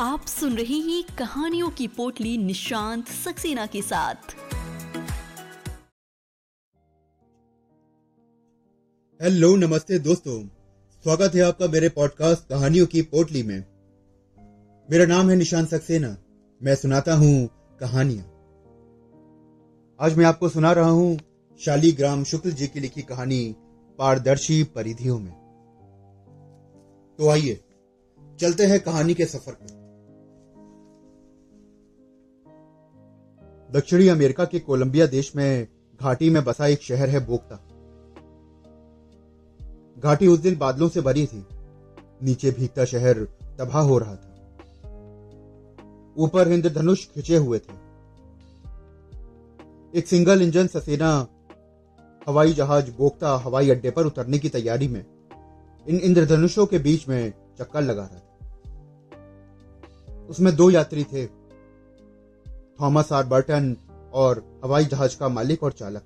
आप सुन रहे हैं कहानियों की पोटली निशांत सक्सेना के साथ। हेलो, नमस्ते दोस्तों। स्वागत है आपका मेरे पॉडकास्ट कहानियों की पोटली में। मेरा नाम है निशांत सक्सेना। मैं सुनाता हूँ कहानियाँ। आज मैं आपको सुना रहा हूँ शालीग्राम शुक्ल जी की लिखी कहानी पारदर्शी परिधियों में। तो आइए, चलते हैं कहानी के सफ़र पर। दक्षिणी अमेरिका के कोलंबिया देश में घाटी में बसा एक शहर है बोक्ता घाटी उस दिन बादलों से भरी थी। नीचे भीगता शहर तबाह हो रहा था। ऊपर इंद्रधनुष खिंचे हुए थे। एक सिंगल इंजन ससेना हवाई जहाज़ बोक्ता हवाई अड्डे पर उतरने की तैयारी में इन इंद्रधनुषों के बीच में चक्कर लगा रहा था। उसमें दो यात्री थे। थॉमस आर बर्टन और हवाई जहाज़ का मालिक और चालक।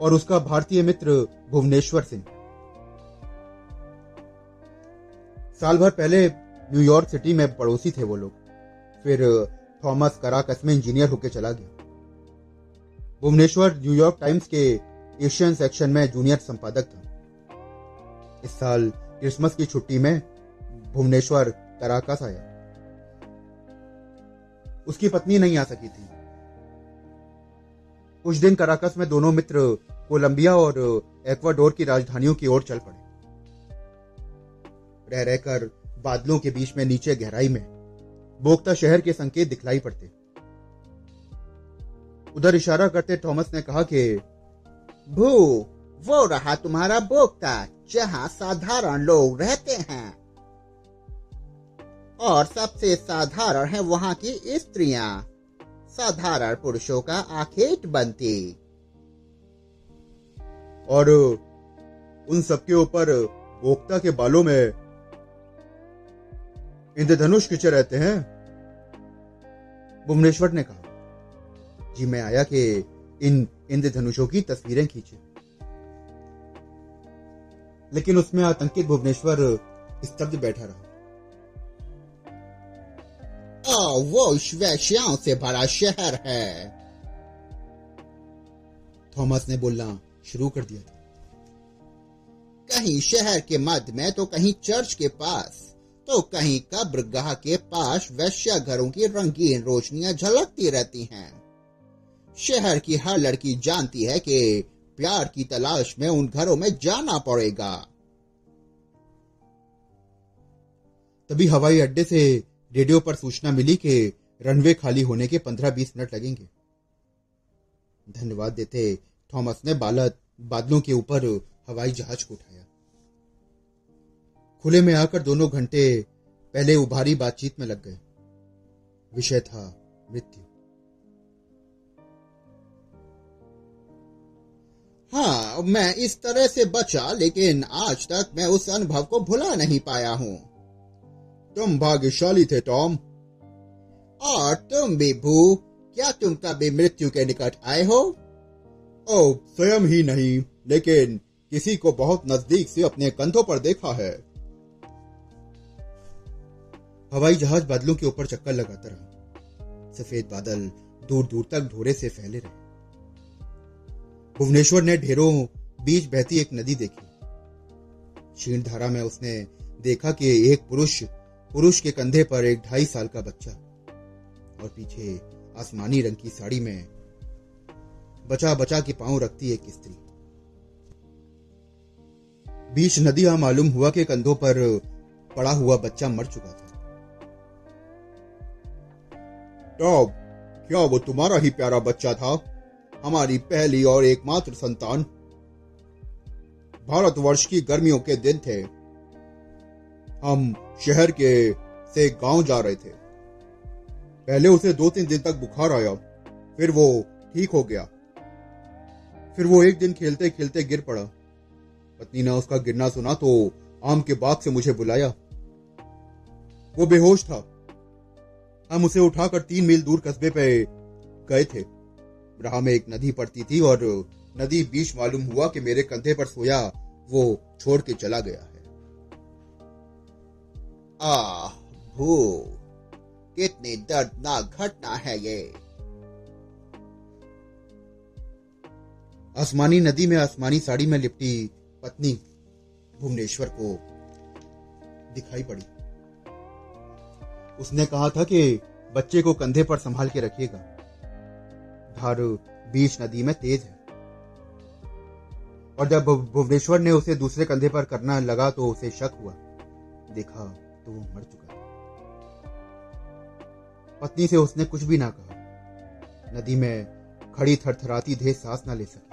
और उसका भारतीय मित्र भुवनेश्वर सिंह। साल भर पहले न्यूयॉर्क सिटी में पड़ोसी थे वो लोग। फिर थॉमस कराकस में इंजीनियर होकर चला गया। भुवनेश्वर न्यूयॉर्क टाइम्स के एशियन सेक्शन में जूनियर संपादक था। इस साल क्रिसमस की छुट्टी में भुवनेश्वर कराकस आया। उसकी पत्नी नहीं आ सकी थी। कुछ दिन कराकस में दोनों मित्र कोलंबिया और एक्वाडोर की राजधानियों की ओर चल पड़े। रह रहकर बादलों के बीच में नीचे गहराई में बोगता शहर के संकेत दिखलाई पड़ते। उधर इशारा करते थॉमस ने कहा कि, भू, वो रहा तुम्हारा बोगता, जहाँ साधारण लोग रहते हैं। और सबसे साधारण है वहाँ की स्त्रियाँ। साधारण पुरुषों का आखेट बनती। और उन सबके ऊपर बोक्ता के बालों में इंद्रधनुष खिंचे रहते हैं। भुवनेश्वर ने कहा, जी, मैं आया कि इन इंद्रधनुषों की तस्वीरें खींचे। लेकिन उसमें आतंकित भुवनेश्वर स्तब्ध बैठा रहा। वो वैश्याओं से बड़ा शहर है थॉमस ने बोलना शुरू कर दिया था कहीं शहर के मध्य में तो कहीं चर्च के पास तो कहीं कब्रगाह के पास वैश्या घरों की रंगीन रोशनियाँ झलकती रहती हैं शहर की हर लड़की जानती है कि प्यार की तलाश में उन घरों में जाना पड़ेगा तभी हवाई अड्डे से रेडियो पर सूचना मिली कि रनवे खाली होने के पंद्रह बीस मिनट लगेंगे। धन्यवाद देते थॉमस ने बालत बादलों के ऊपर हवाई जहाज़ को उठाया। खुले में आकर दोनों घंटे पहले उभारी बातचीत में लग गए। विषय था मृत्यु। हाँ मैं इस तरह से बचा, लेकिन आज तक मैं उस अनुभव को भुला नहीं पाया हूँ। तुम भाग्यशाली थे, टॉम। और तुम भी भू, क्या तुम कभी मृत्यु के निकट आए हो? ओ, स्वयं ही नहीं, लेकिन किसी को बहुत नज़दीक से अपने कंधों पर देखा है। हवाई जहाज़ बादलों के ऊपर चक्कर लगाता रहा। सफ़ेद बादल दूर दूर तक ढोरे से फैले रहे। भुवनेश्वर ने ढेरों बीच बहती एक नदी देखी। क्षीण धारा में उसने देखा कि एक पुरुष पुरुष के कंधे पर एक ढाई साल का बच्चा और पीछे आसमानी रंग की साड़ी में बचा बचा के पाँव रखती एक स्त्री। बीच नदियाँ मालूम हुआ के कंधों पर पड़ा हुआ बच्चा मर चुका था। टॉब क्या वो तुम्हारा ही प्यारा बच्चा था? हमारी पहली और एकमात्र संतान। भारतवर्ष की गर्मियों के दिन थे। हम शहर के से गाँव जा रहे थे। पहले उसे दो तीन दिन तक बुखार आया, फिर वो ठीक हो गया। फिर वो एक दिन खेलते खेलते गिर पड़ा। पत्नी ने उसका गिरना सुना तो आम के बाग से मुझे बुलाया। वो बेहोश था। हम उसे उठाकर तीन मील दूर कस्बे पे गए थे। राह में एक नदी पड़ती थी और नदी बीच मालूम हुआ कि मेरे कंधे पर सोया वो छोड़ के चला गया। आ भू, कितनी दर्दनाक घटना है ये। आसमानी नदी में आसमानी साड़ी में लिपटी पत्नी भुवनेश्वर को दिखाई पड़ी। उसने कहा था कि बच्चे को कंधे पर संभाल के रखिएगा। धार बीच नदी में तेज है। और जब भुवनेश्वर ने उसे दूसरे कंधे पर करना लगा तो उसे शक हुआ। देखा तो वो मर चुका था। पत्नी से उसने कुछ भी ना कहा। नदी में खड़ी थरथराती देह सांस ना ले सकी।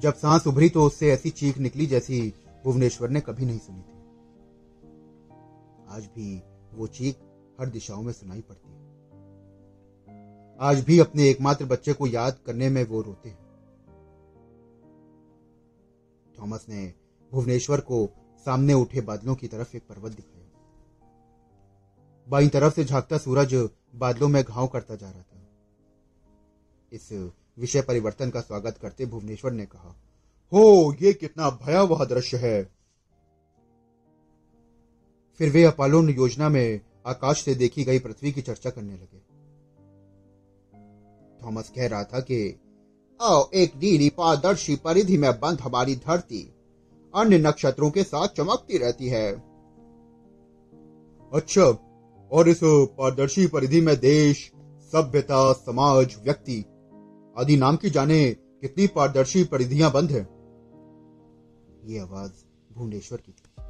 जब सांस उभरी तो उससे ऐसी चीख निकली जैसी भुवनेश्वर ने कभी नहीं सुनी थी। आज भी वो चीख हर दिशाओं में सुनाई पड़ती है। आज भी अपने एकमात्र बच्चे को याद करने में वो रोते हैं। थॉमस ने भुवनेश्वर को सामने उठे बादलों की तरफ़ एक पर्वत दिखाया बाई तरफ़ से झांकता सूरज बादलों में घाव करता जा रहा था। इस विषय परिवर्तन का स्वागत करते भुवनेश्वर ने कहा, हो, ये कितना भयावह दृश्य है। फिर वे अपालोन योजना में आकाश से देखी गई पृथ्वी की चर्चा करने लगे। थॉमस कह रहा था कि ओ एक नीली पारदर्शी परिधि में बंद हमारी धरती। अन्य नक्षत्रों के साथ चमकती रहती है। अच्छा और इस पारदर्शी परिधि में देश, सभ्यता, समाज, व्यक्ति आदि नाम की जाने कितनी पारदर्शी परिधियाँ बंद है? ये आवाज़ भुवनेश्वर की थी।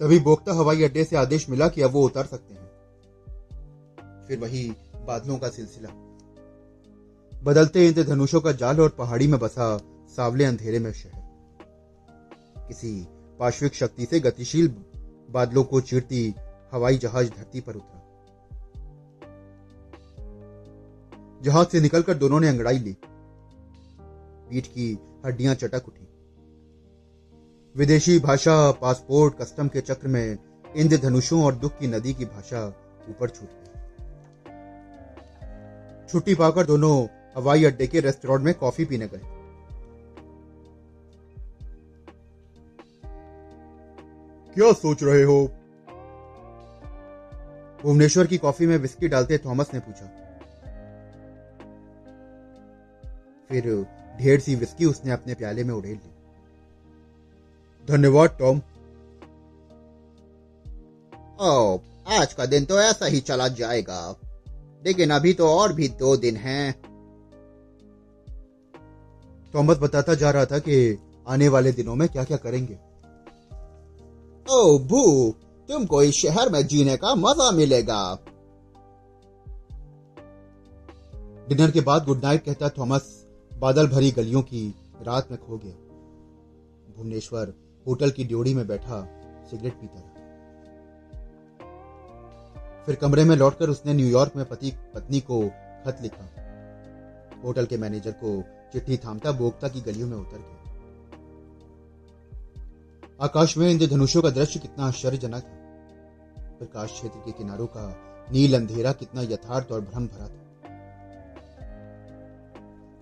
तभी बोक्ता हवाई अड्डे से आदेश मिला कि अब वो उतर सकते हैं। फिर वही बादलों का सिलसिला। बदलते इंद्रधनुषों का जाल और पहाड़ी में बसा सावले अंधेरे में शहर। किसी पार्श्विक शक्ति से गतिशील बादलों को चीरती हवाई जहाज़ धरती पर उतरा। जहाज़ से निकलकर दोनों ने अंगड़ाई ली। पीठ की हड्डियाँ चटक उठी। विदेशी भाषा, पासपोर्ट, कस्टम के चक्र में इंद्रधनुषों और दुख की नदी की भाषा ऊपर छूट गई। छुट्टी पाकर दोनों हवाई अड्डे के रेस्टोरेंट में कॉफ़ी पीने गए। क्या सोच रहे हो? भुवनेश्वर की कॉफ़ी में विस्की डालते थॉमस ने पूछा। फिर ढेर सी विस्की उसने अपने प्याले में उड़ेल ली धन्यवाद, टॉम। ओ आज का दिन तो ऐसा ही चला जाएगा। लेकिन अभी तो और भी दो दिन हैं। थॉमस बताता जा रहा था कि आने वाले दिनों में क्या क्या करेंगे। ओ भू तुमको इस शहर में जीने का मज़ा मिलेगा। डिनर के बाद गुड नाइट कहता थॉमस, बादल भरी गलियों की रात में खो गया। भुवनेश्वर होटल की ड्योड़ी में बैठा, सिगरेट पीता रहा। फिर कमरे में लौटकर उसने न्यूयॉर्क में पति, पत्नी को खत लिखा। होटल के मैनेजर को चिट्ठी थामता बोगता की गलियों में उतर गया। आकाश में इंद्रधनुषों का दृश्य कितना आश्चर्यजनक था प्रकाश क्षेत्र के किनारों का नील अंधेरा कितना यथार्थ और भ्रम भरा था।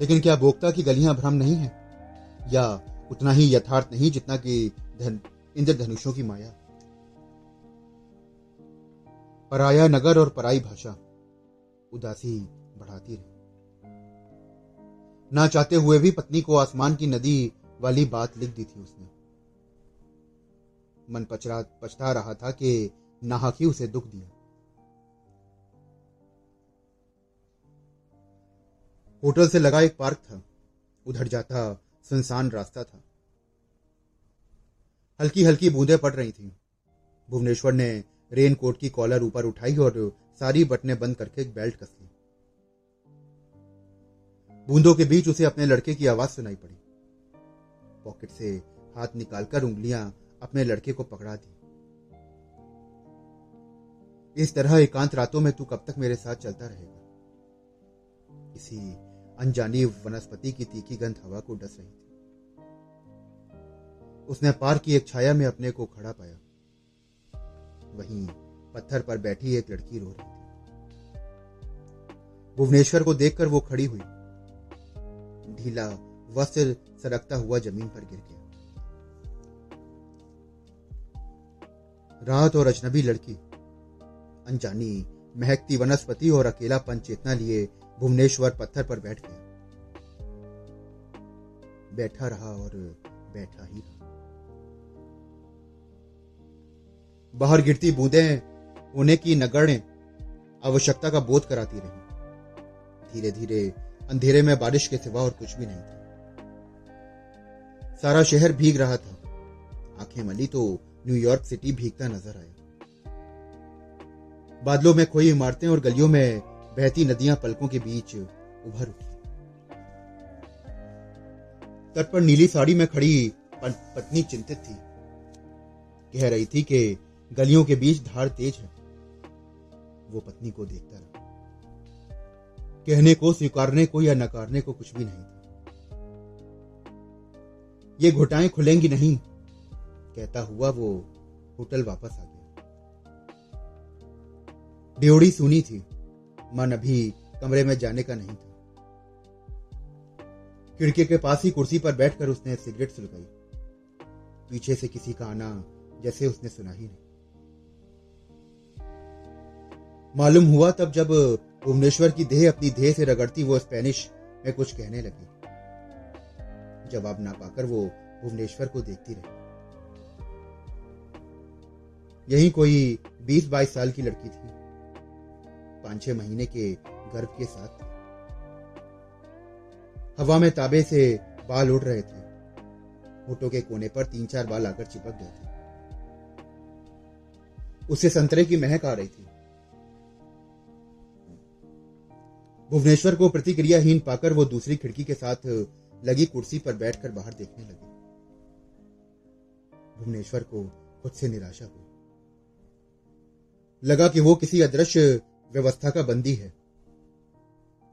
लेकिन क्या बोक्ता की गलियाँ भ्रम नहीं है? या उतना ही यथार्थ नहीं जितना कि धन इंद्रधनुषों की माया? पराया नगर और पराई भाषा उदासी बढ़ाती रही। ना चाहते हुए भी पत्नी को आसमान की नदी वाली बात लिख दी थी उसने। मन पचरा, पछता रहा था कि नाहक ही उसे दुख दिया। होटल से लगा एक पार्क था। उधर जाता, सुनसान रास्ता था। हल्की हल्की बूंदें पड़ रही थी। भुवनेश्वर ने रेन कोट की कॉलर ऊपर उठाई और सारी बटने बंद करके एक बेल्ट कस ली। बूंदों के बीच उसे अपने लड़के की आवाज़ सुनाई पड़ी। पॉकेट से हाथ निकालकर उंगलियाँ अपने लड़के को पकड़ा दी। इस तरह एकांत रातों में तू कब तक मेरे साथ चलता रहेगा? किसी अनजानी वनस्पति की तीखी गंध हवा को डस रही थी। उसने पार की एक छाया में अपने को खड़ा पाया। वहीं पत्थर पर बैठी एक लड़की रो रही थी। भुवनेश्वर को देखकर वो खड़ी हुई। ढीला वस्त्र सरकता हुआ ज़मीन पर गिर गया। रात और अजनबी लड़की। अनजानी, महकती वनस्पति और अकेलापन चेतना लिए भुवनेश्वर पत्थर पर बैठ गया। बैठा रहा और बैठा ही रहा। बाहर गिरती बूंदें होने की नगड़े आवश्यकता का बोध कराती रही। धीरे धीरे अंधेरे में बारिश के सिवा और कुछ भी नहीं था। सारा शहर भीग रहा था। आँखें मली तो न्यूयॉर्क सिटी भीगता नज़र आया। बादलों में खोई इमारतें और गलियों में बहती नदियाँ पलकों के बीच उभर उठी। तट पर नीली साड़ी में खड़ी पत्नी चिंतित थी। कह रही थी कि गलियों के बीच धार तेज है। वो पत्नी को देखता रहा। कहने को, स्वीकारने को या नकारने को कुछ भी नहीं। था ये घुटाएँ खुलेंगी नहीं। कहता हुआ वो होटल वापस आ गया। ड्योड़ी सुनी थी। मन अभी कमरे में जाने का नहीं था। खिड़की के पास ही कुर्सी पर बैठकर उसने सिगरेट सुलगाई। पीछे से किसी का आना जैसे उसने सुना ही नहीं। मालूम हुआ तब जब भुवनेश्वर की देह अपनी देह से रगड़ती वो स्पेनिश में कुछ कहने लगी। जवाब ना पाकर वो भुवनेश्वर को देखती रही। यही कोई बीस बाईस साल की लड़की थी। पाँच छह महीने के गर्भ के साथ। हवा में ताबे से बाल उड़ रहे थे। होटो के कोने पर तीन चार बाल आकर चिपक गए थे। उसे संतरे की महक आ रही थी। भुवनेश्वर को प्रतिक्रियाहीन पाकर वो दूसरी खिड़की के साथ लगी कुर्सी पर बैठकर बाहर देखने लगी। भुवनेश्वर को खुद से निराशा हुई। लगा कि वो किसी अदृश्य व्यवस्था का बंदी है,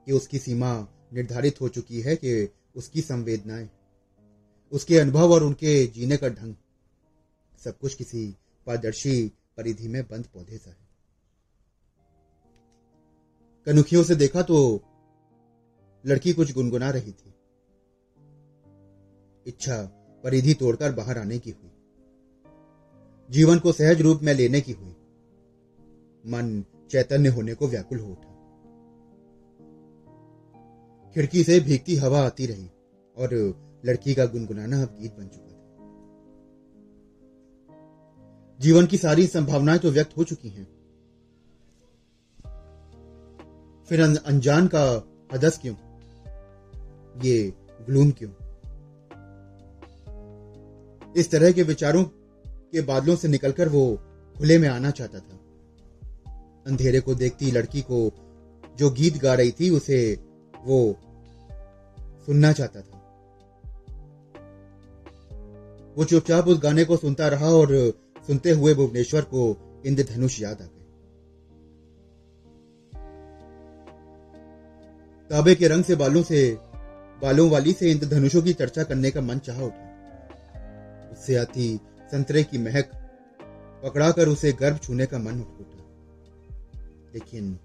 कि उसकी सीमा निर्धारित हो चुकी है कि उसकी संवेदनाएँ, उसके अनुभव और उनके जीने का ढंग सब कुछ किसी पारदर्शी परिधि में बंद पौधे सा है। कनुखियों से देखा तो लड़की कुछ गुनगुना रही थी। इच्छा परिधि तोड़कर बाहर आने की हुई। जीवन को सहज रूप में लेने की हुई। मन चैतन्य होने को व्याकुल हो उठा। खिड़की से भीगती हवा आती रही और लड़की का गुनगुनाना अब गीत बन चुका था। जीवन की सारी संभावनाएँ तो व्यक्त हो चुकी हैं। फिर अनजान का हदस क्यों? ये ग्लूम क्यों? इस तरह के विचारों के बादलों से निकलकर वो खुले में आना चाहता था। अंधेरे को देखती लड़की को जो गीत गा रही थी, उसे वो सुनना चाहता था। वो चुपचाप उस गाने को सुनता रहा और सुनते हुए भुवनेश्वर को इंद्रधनुष याद आ गए। ताबे के रंग से, बालों से, बालों वाली से इंद्रधनुषों की चर्चा करने का मन चाह उठा। उससे आती संतरे की महक पकड़ाकर उसे गर्भ छूने का मन उठा लेकिन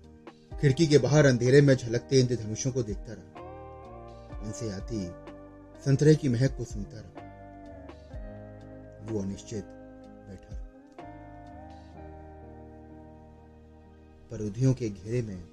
खिड़की के बाहर अंधेरे में झलकते इंद्रधनुषों को देखता रहा। उनसे आती संतरे की महक को सुनता रहा। वो अनिश्चित बैठा परुधियों के घेरे में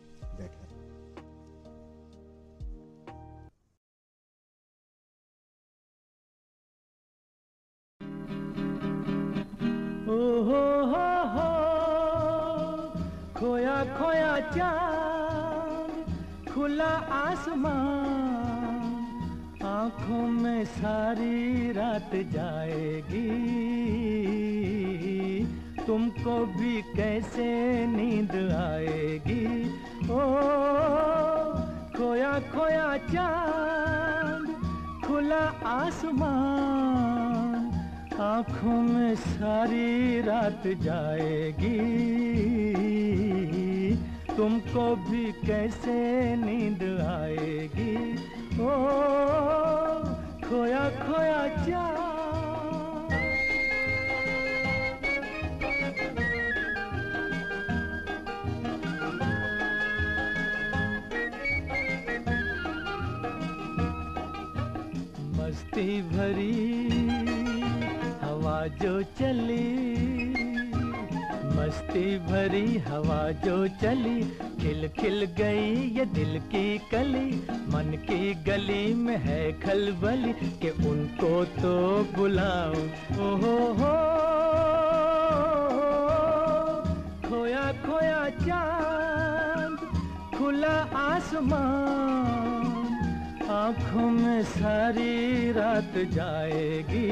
आसमान आँखों में सारी रात जाएगी। तुमको भी कैसे नींद आएगी? ओ, खोया खोया चाँद, खुला आसमान, आँखों में सारी रात जाएगी। तुमको भी कैसे नींद आएगी? ओ खोया खोया जा। मस्ती भरी हवा जो चली मस्ती भरी हवा जो चली खिल खिल गई ये दिल की कली। मन की गली में है खलबली कि उनको तो बुलाओ हो हो, खोया खोया चाँद, खुला आसमान। आँखों में सारी रात जाएगी।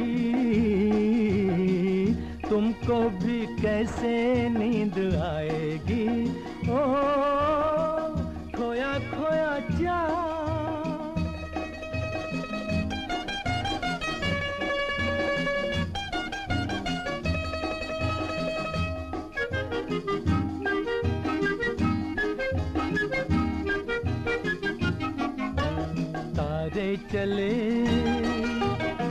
तुमको भी कैसे नींद आएगी? ओ खोया खोया चाँद तारे चले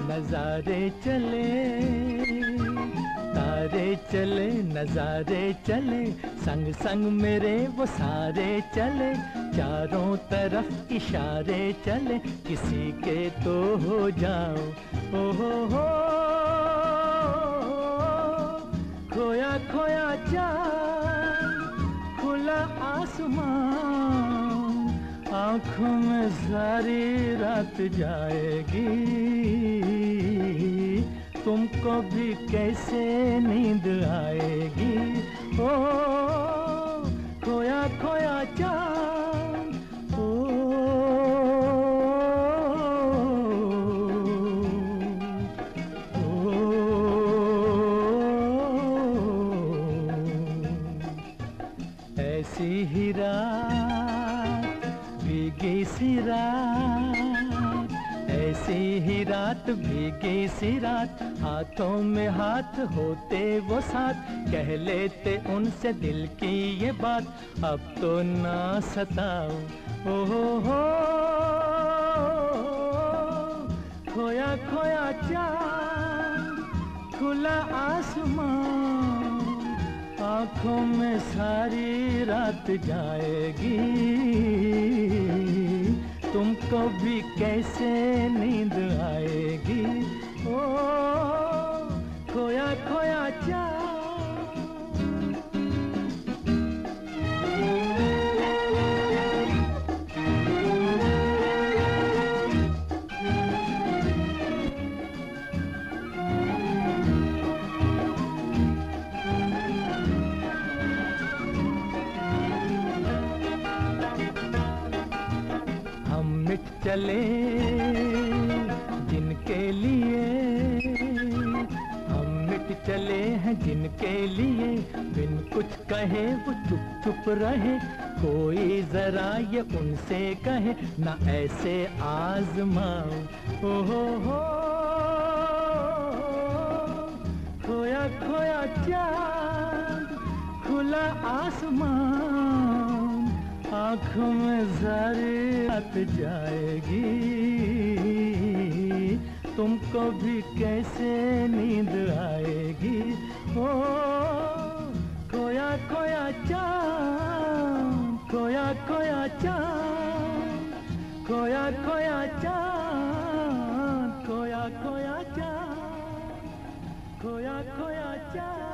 नजारे चले। तारे चले, नजारे चले, संग संग मेरे वो सारे चले, चारों तरफ़ इशारे चले, किसी के तो हो जाओ ओ हो हो, खोया खोया चाँद, खुला आसमान, आँखों में सारी रात जाएगी। तुमको भी कैसे नींद आएगी? ओ खोया खोया चाँद ऐसी ही रात, भीगी सी रात, हाथों में हाथ होते वो साथ। कह लेते उनसे दिल की ये बात, अब तो ना सताओ ओ हो हो, खोया खोया चाँद, खुला आसमान, आँखों में सारी रात जाएगी। तुमको भी कैसे नींद आएगी? ओ खोया खोया चाँद चले जिनके लिए हम मिट चले हैं, जिनके लिए बिन कुछ कहे, वो चुप चुप रहे। कोई जरा ये उनसे कहे, ना ऐसे आजमाओ ओ हो हो खोया खोया चाँद, खुला आसमान आँखों में सारी रात जाएगी। तुमको भी कैसे नींद आएगी? ओ, खोया खोया चाँद, खोया खोया चाँद, खोया खोया चाँद, खोया खोया चाँद, खोया खोया चाँद।